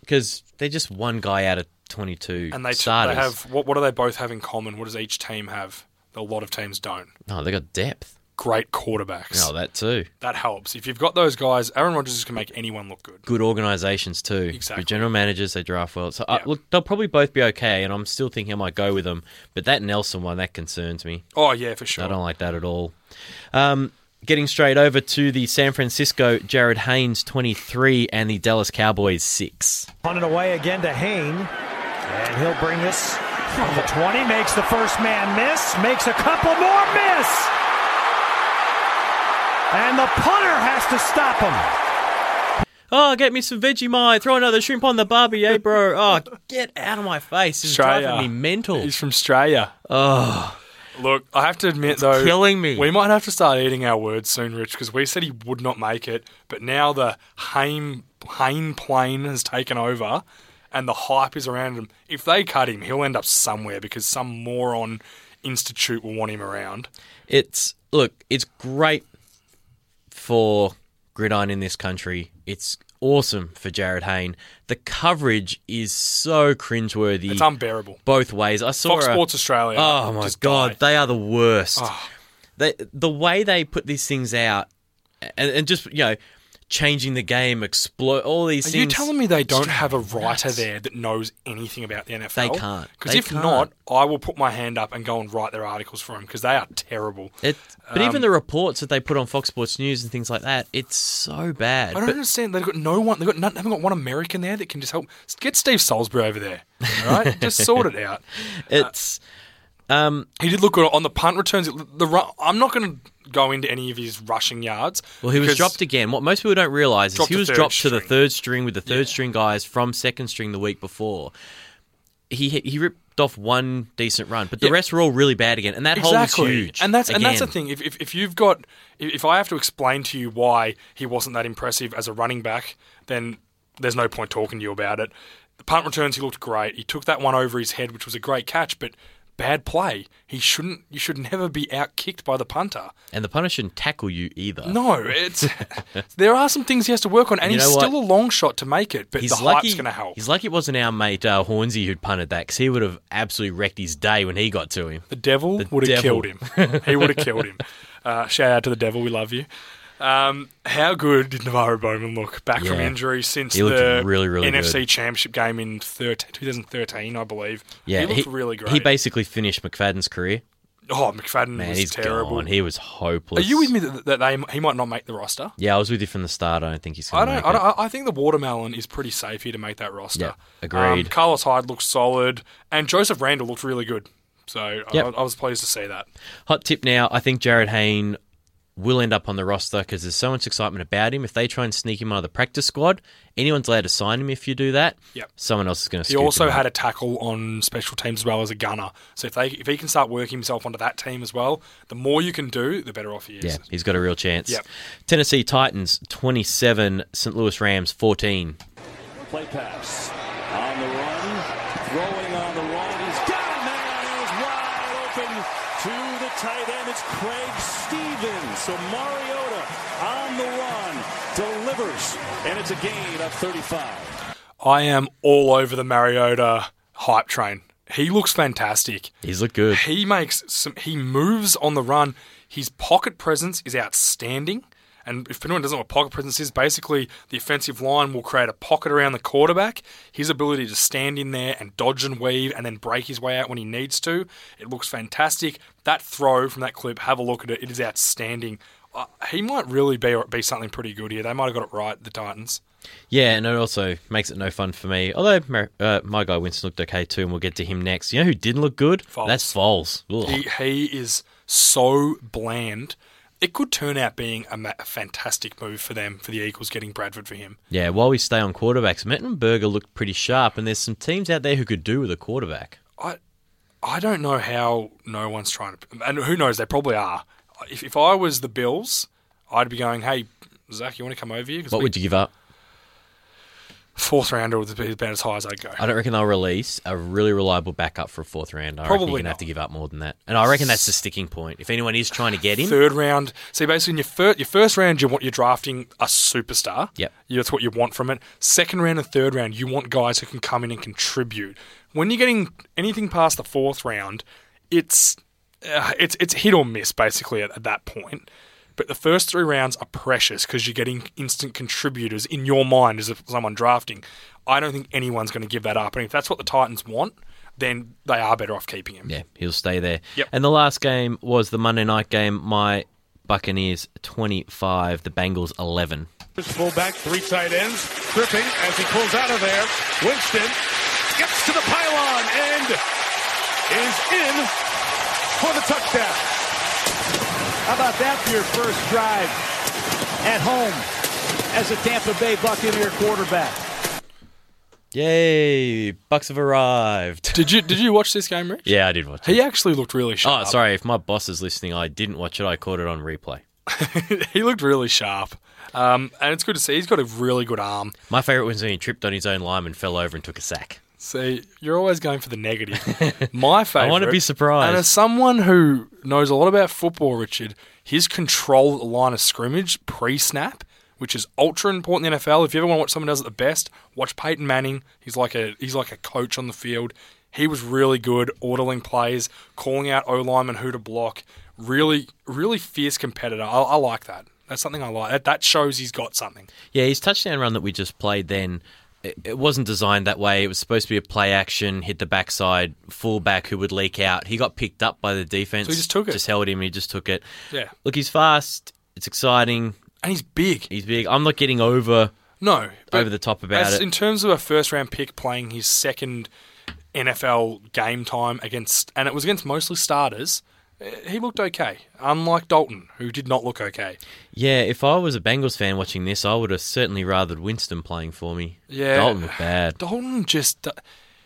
because they're just one guy out of 22 And they, t- they have what? What do they both have in common? What does each team have? that A lot of teams don't. Oh, they got depth. Great quarterbacks. Oh, that too. That helps. If you've got those guys, Aaron Rodgers can make anyone look good. Good organisations too. Exactly. Good general managers, they draft well. So uh, look, they'll probably both be okay, and I'm still thinking I might go with them. But that Nelson one that concerns me. Oh yeah, for sure. I don't like that at all. Um, getting straight over to the San Francisco Jarryd Haynes 23 and the Dallas Cowboys 6. Punted away again to Hayne. And he'll bring this from the 20. Makes the first man miss. Makes a couple more miss. And the punter has to stop him. Oh, get me some Vegemite. Throw another shrimp on the barbie, eh, bro? Oh, get out of my face. This is driving me mental. He's from Australia. Oh. Look, I have to admit though, killing me. We might have to start eating our words soon, Rich, because we said he would not make it, but now the Hayne Hayne plane has taken over, and the hype is around him. If they cut him, he'll end up somewhere because some moron institute will want him around. It's look, it's great for gridiron in this country. It's awesome for Jarryd Hayne. The coverage is so cringeworthy. It's unbearable. Both ways. I saw Fox a- Sports Australia Oh my god, died. they are the worst. Oh. They the way they put these things out, and, and just you know, changing the game, explode all these Are things. you telling me they don't have a nuts. writer there that knows anything about the NFL? They can't. Because if can't. not, I will put my hand up and go and write their articles for them because they are terrible. It, but Um, even the reports that they put on Fox Sports News and things like that, it's so bad. I don't But- understand. They've got no one. They've got none, they haven't got one American there that can just help. Get Steve Salisbury over there. All right, just sort it out. It's. Um, he did look good on the punt returns. The ru- I'm not going to go into any of his rushing yards. Well, he was dropped again. What most people don't realize is he was dropped to the third string with the third string guys from second string the week before. He he ripped off one decent run, but the Yeah. rest were all really bad again, and that hole was huge. And that's and that's the thing. If, if if you've got if I have to explain to you why he wasn't that impressive as a running back, then there's no point talking to you about it. The punt returns, he looked great. He took that one over his head, which was a great catch, but bad play. He shouldn't. You should never be out kicked by the punter. And the punter shouldn't tackle you either. No, it's there are some things he has to work on, and You he's still a long shot to make it. But He's the lucky. hype's going to help. He's lucky it wasn't our mate uh, Hornsey who'd punted that because he would have absolutely wrecked his day when he got to him. The devil would have killed him. he would have killed him. Uh, shout out to the devil. We love you. Um, how good did NaVorro Bowman look back from injury since He the really, really NFC good. Championship game in 13, 2013, I believe? Yeah, he looked really great. He basically finished McFadden's career. Oh, McFadden Man, was he's terrible. gone. He was hopeless. Are you with me that, that they he might not make the roster? Yeah, I was with you from the start. I don't think he's I going to don't, make I it. don't. I think the watermelon is pretty safe here to make that roster. Yeah, agreed. Um, Carlos Hyde looks solid, and Joseph Randall looked really good. So Yep. I, I was pleased to see that. Hot tip now, I think Jarryd Hayne will end up on the roster because there's so much excitement about him. If they try and sneak him out of the practice squad, anyone's allowed to sign him if you do that. Yep. Someone else is going to He also had a tackle on special teams as well as a gunner. So if they if he can start working himself onto that team as well, the more you can do, the better off he is. Yeah, he's got a real chance. Yep. Tennessee Titans 27, St. Louis Rams 14. Play pass. On the run. Throwing on the run. He's got a man. He is wide open to the tight end. It's Craig Stevens. So Mariota on the run. Delivers. And it's a gain of 35. I am all over the Mariota hype train. He looks fantastic. He's looked good. He makes some. He moves on the run. His pocket presence is outstanding. And if anyone doesn't know what pocket presence is, basically the offensive line will create a pocket around the quarterback. His ability to stand in there and dodge and weave and then break his way out when he needs to, it looks fantastic. That throw from that clip, have a look at it. It is outstanding. Uh, he might really be be something pretty good here. They might have got it right, the Titans. Yeah, and it also makes it no fun for me. Although uh, my guy Winston looked okay too, and we'll get to him next. You know who didn't look good? Foles. That's Foles. Ugh. He, he is so bland. It could turn out being a, ma- a fantastic move for them, for the Eagles getting Bradford for him. Yeah, while we stay on quarterbacks, Mettenberger looked pretty sharp, and there's some teams out there who could do with a quarterback. I I don't know how no one's trying to, and who knows? They probably are. If, if I was the Bills, I'd be going, "Hey, Zach, you want to come over here? What we- would you give up? Fourth rounder would be about as high as I'd go. I don't reckon they'll release a really reliable backup for a fourth round. I reckon Probably you're going to have to give up more than that. And I reckon that's the sticking point. If anyone is trying to get him, Third round. See, basically, in your first your first round, you want you're drafting a superstar. Yep. That's what you want from it. Second round and third round, you want guys who can come in and contribute. When you're getting anything past the fourth round, it's uh, it's it's hit or miss basically at, at that point. But the first three rounds are precious because you're getting instant contributors in your mind as if someone drafting. I don't think anyone's going to give that up. And if that's what the Titans want, then they are better off keeping him. yeah, he'll stay there. Yep. And the last game was the Monday night game. My Buccaneers 25, the Bengals 11. Fullback, three tight ends, tripping as he pulls out of there. Winston gets to the pylon and is in for the touchdown. How about that for your first drive at home as a Tampa Bay Buccaneer quarterback? Yay! Bucks have arrived. Did you did you watch this game, Rich? Yeah, I did watch it. He actually looked really sharp. Oh, sorry. If my boss is listening, I didn't watch it. I caught it on replay. he looked really sharp. Um, and it's good to see. He's got a really good arm. My favourite was when he tripped on his own line and fell over, and took a sack. See, you're always going for the negative. My favorite. I wanna be surprised. And as someone who knows a lot about football, Richard, his control at the line of scrimmage pre-snap, which is ultra important in the NFL. If you ever want to watch someone does it the best, watch Peyton Manning. He's like a he's like a coach on the field. He was really good, ordering plays, calling out O linemen who to block. Really, really fierce competitor. I, I like that. That's something I like. That, that shows he's got something. Yeah, his touchdown run that we just played then, it, it wasn't designed that way. It was supposed to be a play action, hit the backside, fullback who would leak out. He got picked up by the defense. So he just took it. Just held him. He just took it. Yeah. Look, he's fast. It's exciting. And he's big. He's big. I'm not getting over No, over the top about as it. In terms of a first round pick playing his second NFL game time against, and it was against mostly starters, he looked okay. Unlike Dalton, who did not look okay. yeah, if I was a Bengals fan watching this, I would have certainly rathered Winston playing for me. Yeah, Dalton looked bad. Dalton just.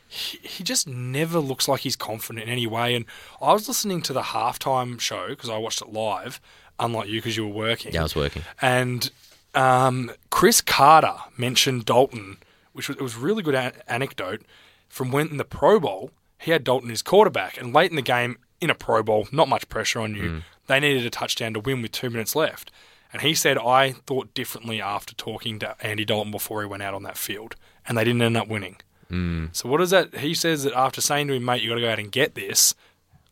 He, he just never looks like he's confident in any way. And I was listening to the halftime show because I watched it live, unlike you because you were working. Yeah, I was working. And um, Cris Carter mentioned Dalton, which was, it was a really good an- anecdote from when in the Pro Bowl he had Dalton as quarterback, and late in the game in a Pro Bowl, not much pressure on you. They needed a touchdown to win with two minutes left, and he said I thought differently after talking to Andy Dalton before he went out on that field, and they didn't end up winning. Mm. So what is that? He says that after saying to him, "Mate, you got to go out and get this,"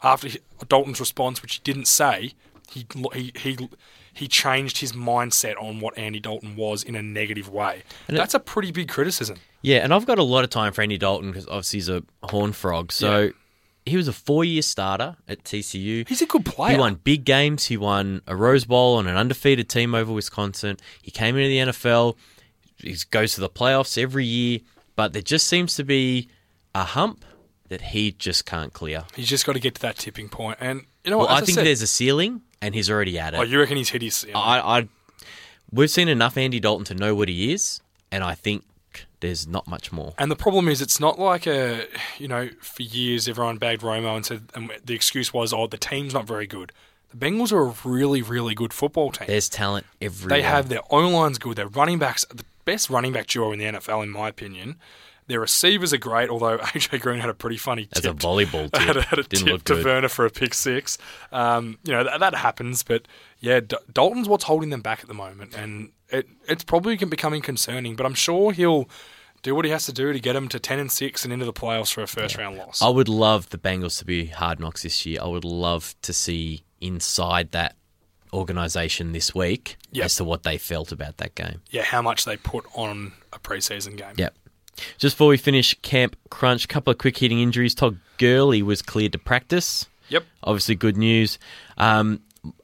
after Dalton's response, which he didn't say, he he he he changed his mindset on what Andy Dalton was in a negative way. And it- That's a pretty big criticism. Yeah, and I've got a lot of time for Andy Dalton because obviously he's a horn frog. So he was a four-year starter at TCU. He's a good player. He won big games. He won a Rose Bowl on an undefeated team over Wisconsin. He came into the NFL. He goes to the playoffs every year, but there just seems to be a hump that he just can't clear. He's just got to get to that tipping point. And you know Well, what? I think said- there's a ceiling, and he's already at it. Oh, you reckon he's hit his ceiling? I, I, we've seen enough Andy Dalton to know what he is, and I think there's not much more. And the problem is, it's not like a, you know, for years everyone bagged Romo and said, and the excuse was, oh, the team's not very good. The Bengals are a really, really good football team. There's talent everywhere. They have their O line's good. Their running backs, are the best running back duo in the NFL, in my opinion. Their receivers are great, although AJ Green had a pretty funny That's a volleyball tip. had a, had a Didn't tip look to good. Verner for a pick six. Um, you know that, that happens, but yeah, D- Dalton's what's holding them back at the moment, and it it's probably becoming concerning. But I'm sure he'll do what he has to do to get him to ten and six and into the playoffs for a first round loss. I would love the Bengals to be hard knocks this year. I would love to see inside that organization this week Yep. as to what they felt about that game. yeah, how much they put on a preseason game. Yep. Just before we finish Camp Crunch, a couple of quick hitting injuries. Todd Gurley was cleared to practice. Yep. Obviously, good news. Um,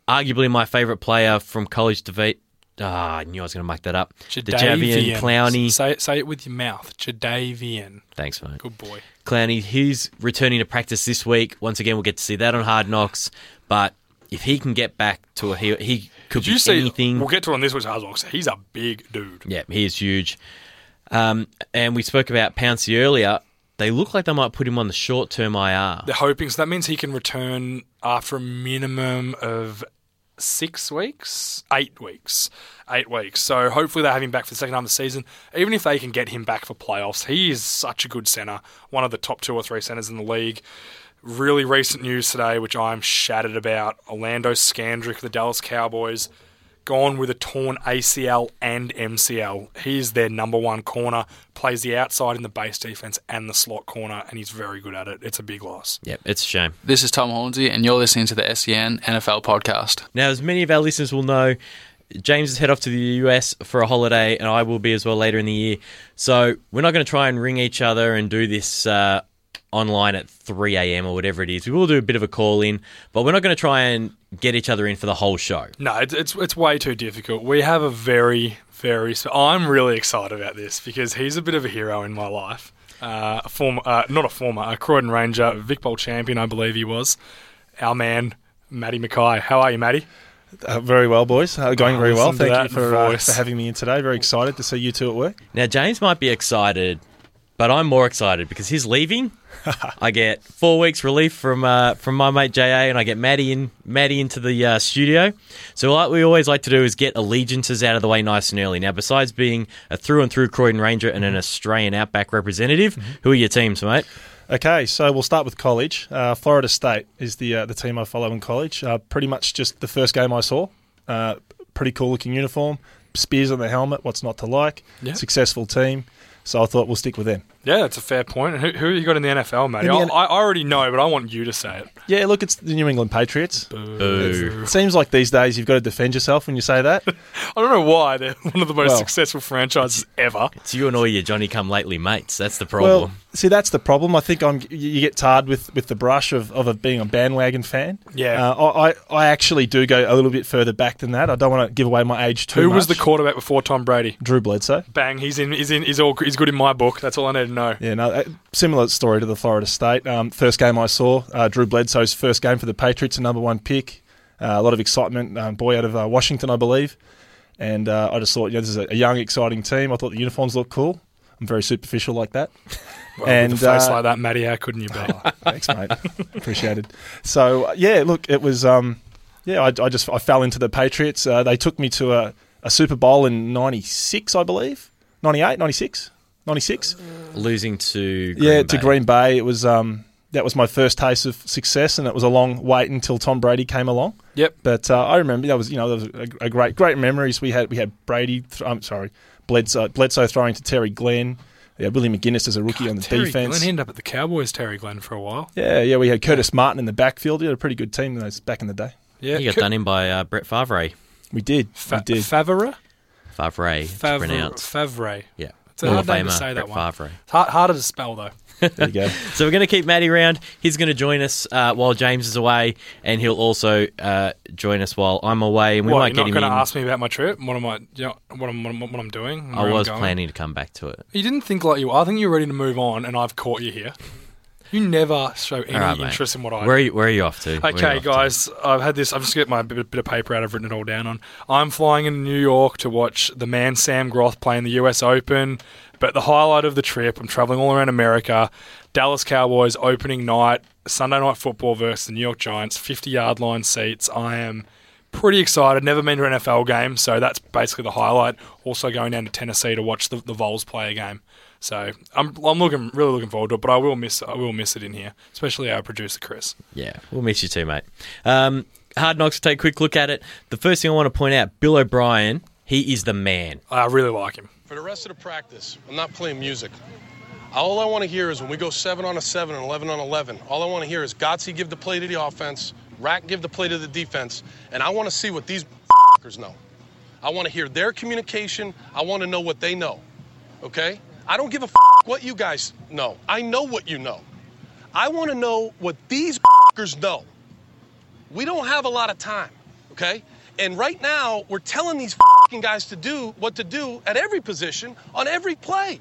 arguably my favourite player from college to beat. Ah, I knew I was going to muck that up. Jadeveon Clowney. Say it, say it with your mouth. Jadavian. Thanks, mate. Good boy. Clowney, he's returning to practice this week. Once again, we'll get to see that on Hard Knocks. But if he can get back to a he, he could Did be you see? anything. We'll get to on this week's Hard Knocks. He's a big dude. Yeah, he is huge. Um, and we spoke about Pouncey earlier. They look like they might put him on the short term IR. They're hoping so. That means he can return after a minimum of six weeks, eight weeks, eight weeks. So hopefully they have him back for the second half of the season. Even if they can get him back for playoffs, he is such a good center, one of the top two or three centers in the league. Really recent news today, which I'm shattered about. Orlando Scandrick, the Dallas Cowboys, gone with a torn ACL and MCL. He's their number one corner, plays the outside in the base defense and the slot corner, and he's very good at it. It's a big loss. Yep, it's a shame. This is Tom Hornsey, and you're listening to the SEN NFL podcast. Now, as many of our listeners will know, James is head off to the US for a holiday, and I will be as well later in the year. So we're not going to try and ring each other and do this uh, online at 3 a.m. or whatever it is. We will do a bit of a call in, but we're not going to try and get each other in for the whole show. No, it's, it's it's way too difficult. We have a very very. sp- I'm really excited about this because he's a bit of a hero in my life. Uh, a former, uh, not a former, a Croydon Ranger, Vic Bowl champion, I believe he was. Our man, Matty Mackay. How are you, Matty? Uh, very well, boys. Uh, going Oh, very well. Thank you for, uh, for having me in today. Very excited to see you two at work. Now, James might be excited, but I'm more excited because he's leaving. I get four weeks relief from uh, from my mate JA, and I get Maddie in Maddie into the uh, studio. So, what we always like to do is get allegiances out of the way nice and early. Now, besides being a through and through Croydon Ranger and an Australian Outback representative, who are your teams, mate? Okay, so we'll start with college. Uh, Florida State is the uh, the team I follow in college. Uh, pretty much just the first game I saw. Uh, pretty cool looking uniform, spears on the helmet. What's not to like? Successful team. So I thought we'll stick with them. Yeah, that's a fair point. Who, who you got in the NFL, Matty? In the I, N- I already know, but I want you to say it. Yeah, look, it's the New England Patriots. Boo. It seems like these days you've got to defend yourself when you say that. I don't know why they're one of the most Well- successful franchises ever. It's you and all your Johnny come lately mates. That's the problem. Well, see, that's the problem. I think I'm. You you get tarred with, with the brush of, of a, being a bandwagon fan. Yeah. Uh, I, I I actually do go a little bit further back than that. I don't want to give away my age too Who much. was the quarterback before Tom Brady? Drew Bledsoe. Bang, he's in. He's in. He's all. He's good in my book. That's all I need to know. Yeah, no, uh, similar story to the Florida State. Um, first game I saw, uh, Drew Bledsoe's first game for the Patriots, a number one pick. Uh, a lot of excitement, um, boy out of uh, Washington, I believe. And uh, I just thought, you know, this is a, young, exciting team. I thought the uniforms looked cool. I'm very superficial like that. Well, and with a face uh, like that, Matty, how couldn't you be? Thanks, mate. Appreciated. So yeah, look, it was um, yeah, I, I just I fell into the Patriots. Uh, they took me to a, a Super Bowl in '96, I believe, 98, 96, 96. Losing to Green yeah, Bay. to Green Bay. It was um, that was my first taste of success, and it was a long wait until Tom Brady came along. Yep. But uh, I remember that was you know that was a, a great great memories. We had we had Brady. Th- I'm sorry, Bledsoe, Bledsoe throwing to Terry Glenn. Yeah, Willie McGinest as a rookie on the Terry defense. Glenn ended up at the Cowboys. Terry Glenn for a while. Yeah, yeah, we had Curtis Martin in the backfield. We had a pretty good team those back in the day. Yeah, he got Cur- done in by uh, Brett Favre. We did. Fa- we did. Favre. Favre, Favre. Favre. Yeah. It's a Hall hard name to say that Brett one. Favre. It's hard, harder to spell though. There you go. So we're going to keep Matty around. He's going to join us uh, while James is away, and he'll also uh, join us while I'm away. And we what, might you're get not him going in. to ask me about my trip? What am I? You know, what I'm, what I'm, what I'm doing? and I where I'm was going? planning to come back to it. You didn't think like you. I think you're ready to move on, and I've caught you here. You never show any right, interest in what I. Where are you, where are you off to? Where are you Okay, off to? guys, I've had this. I've just got my bit, bit of paper out. I've written it all down on. I'm flying in New York to watch the man Sam Groth play in the U.S. Open. But the highlight of the trip, I'm traveling all around America. Dallas Cowboys opening night, Sunday night football versus the New York Giants, 50 yard line seats. I am pretty excited. Never been to an NFL game, so that's basically the highlight. Also going down to Tennessee to watch the, the Vols play a game. So I'm I'm looking really looking forward to it, but I will miss I will miss it in here, especially our producer Chris. Yeah, we'll miss you too, mate. Um, Hard Knocks, take a quick look at it. The first thing I want to point out Bill O'Brien, he is the man. I really like him. For the rest of the practice, I'm not playing music. All I want to hear is when we go 7 on a 7 and 11 on 11, all I want to hear is Godsey give the play to the offense, Rack give the play to the defense, and I want to see what these fuckers know. I want to hear their communication. I want to know what they know. Okay? I don't give a what you guys know. I know what you know. I want to know what these fuckers know. We don't have a lot of time, okay? And right now, we're telling these fucking guys to do what to do at every position on every play.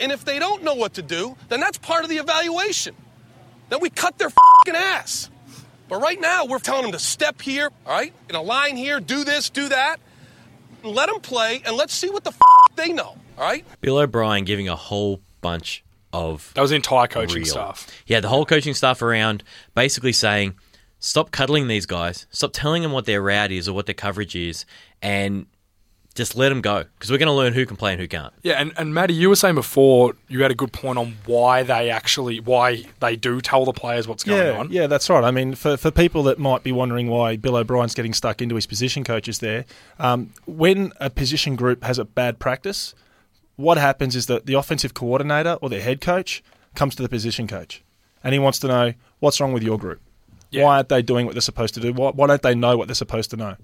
And if they don't know what to do, then that's part of the evaluation. Then we cut their fucking ass. But right now, we're telling them to step here, all right, in a line here, do this, do that. Let them play, and let's see what the fuck they know, all right? Bill O'Brien giving a whole bunch of. That was the entire coaching real. staff. Yeah, the whole coaching staff around, basically saying, stop cuddling these guys, stop telling them what their route is or what their coverage is, and just let them go. Because we're going to learn who can play and who can't. Yeah, and, and Maddie, you were saying before you had a good point on why they actually why they do tell the players what's going yeah, on. Yeah, that's right. I mean, for, for people that might be wondering why Bill O'Brien's getting stuck into his position coaches there, um, when a position group has a bad practice, what happens is that the offensive coordinator or their head coach comes to the position coach and he wants to know what's wrong with your group. Why aren't they doing what they're supposed to do? Why, why don't they know what they're supposed to know?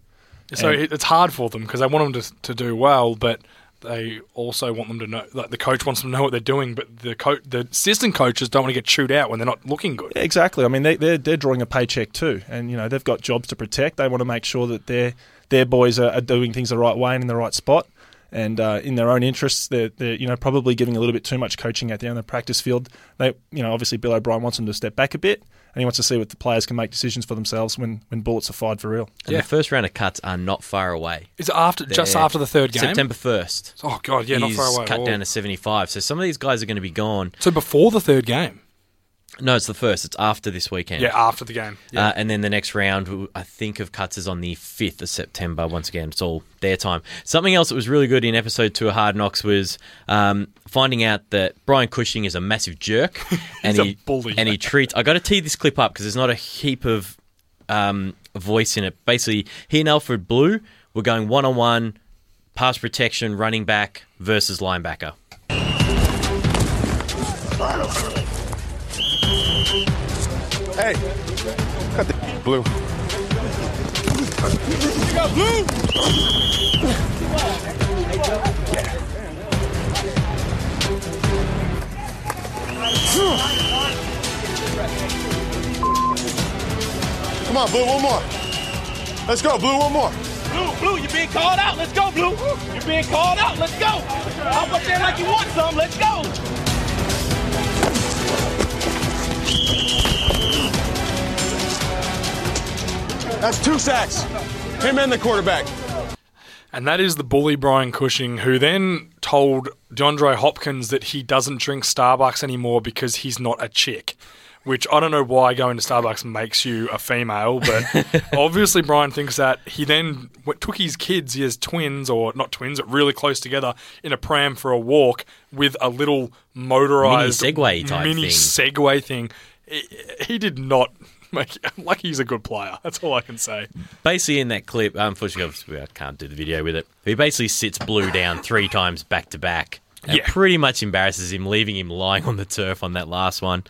So And- it's hard for them because they want them to, to do well, but they also want them to know. Like the coach wants them to know what they're doing, but the co- the assistant coaches don't want to get chewed out when they're not looking good. Exactly. I mean, they, they're they're drawing a paycheck too, and you know they've got jobs to protect. They want to make sure that their their boys are, are doing things the right way and in the right spot, and uh, in their own interests. They're, they're you know probably giving a little bit too much coaching out there on the practice field. They you know obviously Bill O'Brien wants them to step back a bit, and he wants to see what the players can make decisions for themselves when when bullets are fired for real. And the first round of cuts are not far away. Is after just They're after the third game? September 1st. Oh, God, yeah, not far away cut down to 75. So some of these guys are going to be gone. So before the third game. No, it's the first. It's after this weekend. Yeah, after the game. Yeah. Uh, and then the next round, I think, of cuts is on the 5th of September. Once again, it's all their time. Something else that was really good in episode two of Hard Knocks was um, finding out that Brian Cushing is a massive jerk. and a he, bully. And he treats. I got to tee this clip up because there's not a heap of um, voice in it. Basically, he and Alfred Blue were going one on one, pass protection, running back versus linebacker. Hey, cut the blue. You got blue. Come on, blue, one more. Let's go, blue, one more. Blue, Blue, you're being called out. Let's go, Blue. You're being called out. Let's go. Hop up there like you want some. Let's go. That's two sacks. Him and the quarterback. And that is the bully Brian Cushing, who then told DeAndre Hopkins that he doesn't drink Starbucks anymore because he's not a chick. Which I don't know why going to Starbucks makes you a female, but obviously Brian thinks that. He then took his kids, he has twins, or not twins, but really close together, in a pram for a walk with a little motorized Mini Segway type mini thing. Segway thing. He, did not make. Like he's a good player. That's all I can say. Basically, in that clip, unfortunately, I can't do the video with it. He basically sits Blue down three times back to back. And Yeah. pretty much embarrasses him, leaving him lying on the turf on that last one.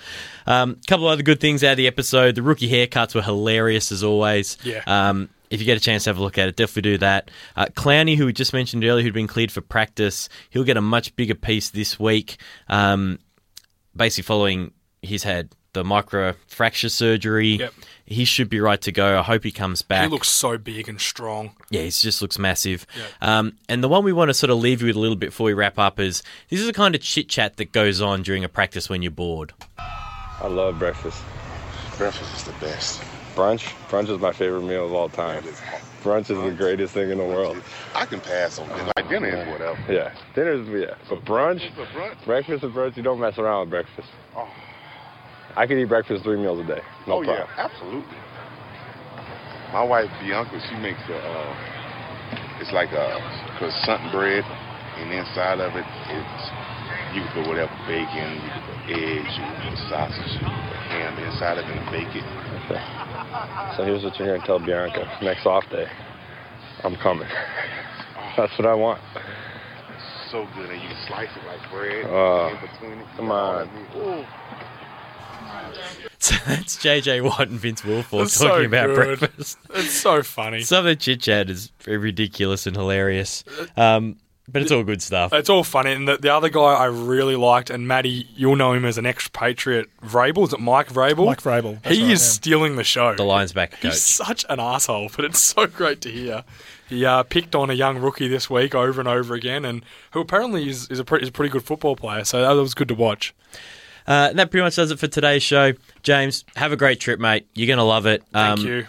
A um, couple of other good things out of the episode. The rookie haircuts were hilarious as always. Yeah. Um, if you get a chance to have a look at it, definitely do that. Uh, Clowney, who we just mentioned earlier, who'd been cleared for practice, he'll get a much bigger piece this week. Um, basically, following he's had the micro fracture surgery. Yep. He should be right to go. I hope he comes back. He looks so big and strong. Yeah, he just looks massive. Um, and the one we want to sort of leave you with a little bit before we wrap up is this is the kind of chit chat that goes on during a practice when you're bored. I love breakfast. Breakfast is the best. Brunch? Brunch is my favorite meal of all time. Brunch is the greatest thing in the world. I can pass on dinner. Like dinner is whatever. Yeah, dinner's yeah, but brunch, For brunch? breakfast and brunch, you don't mess around with breakfast. I could eat breakfast three meals a day, no oh problem. yeah, absolutely. My wife Bianca, she makes a. Uh, it's like a croissant bread, and inside of it, it's you can put whatever bacon, you can put eggs, you can put sausage, you can put ham inside of it and bake it. Okay. So here's what you're gonna tell Bianca next off day. I'm coming. That's what I want. So good, and you slice it like bread Uh, in between it. come on. Ooh. So that's JJ Watt and Vince Wilfork That's talking so about good. breakfast. It's so funny. Some of the chit chat is very ridiculous and hilarious. Um, but it's all good stuff. It's all funny. And the, the other guy I really liked, and Maddie, you'll know him as an ex-Patriot, Vrabel. Is it Mike Vrabel? Mike Vrabel, that's He right, is yeah. stealing the show. The Lions back coach. He's such an asshole, but it's so great to hear. He uh, picked on a young rookie this week over and over again, and who apparently is, is, a, pretty, is a pretty good football player. So that was good to watch. Uh, and that pretty much does it for today's show. James, have a great trip, mate. You're going to love it. Thank Um, you.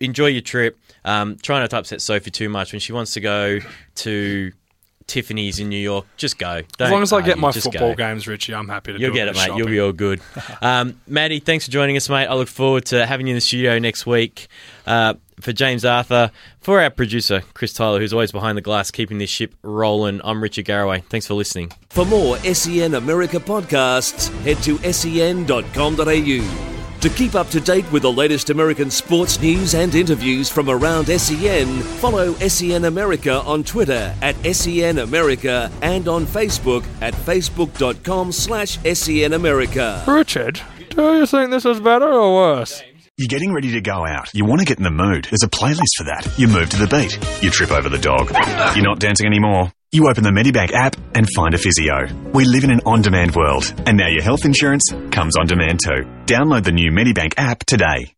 Enjoy your trip. Um, try not to upset Sophie too much when she wants to go to Tiffany's in New York. Just go. As Don't long as I get my football go. games, Richie, I'm happy to You'll do get it, bit of mate. You'll be all good. Um, Maddie, thanks for joining us, mate. I look forward to having you in the studio next week. Uh, for James Arthur, for our producer, Chris Tyler, who's always behind the glass keeping this ship rolling, I'm Richard Garraway. Thanks for listening. For more SEN America podcasts, head to sen.com.au. To keep up to date with the latest American sports news and interviews from around SEN, follow SEN America on Twitter at SEN America and on Facebook at facebook.com slash SEN America. Richard, do you think this is better or worse? You're getting ready to go out. You want to get in the mood. There's a playlist for that. You move to the beat. You trip over the dog. You're not dancing anymore. You open the Medibank app and find a physio. We live in an on-demand world, and now your health insurance comes on demand too. Download the new Medibank app today.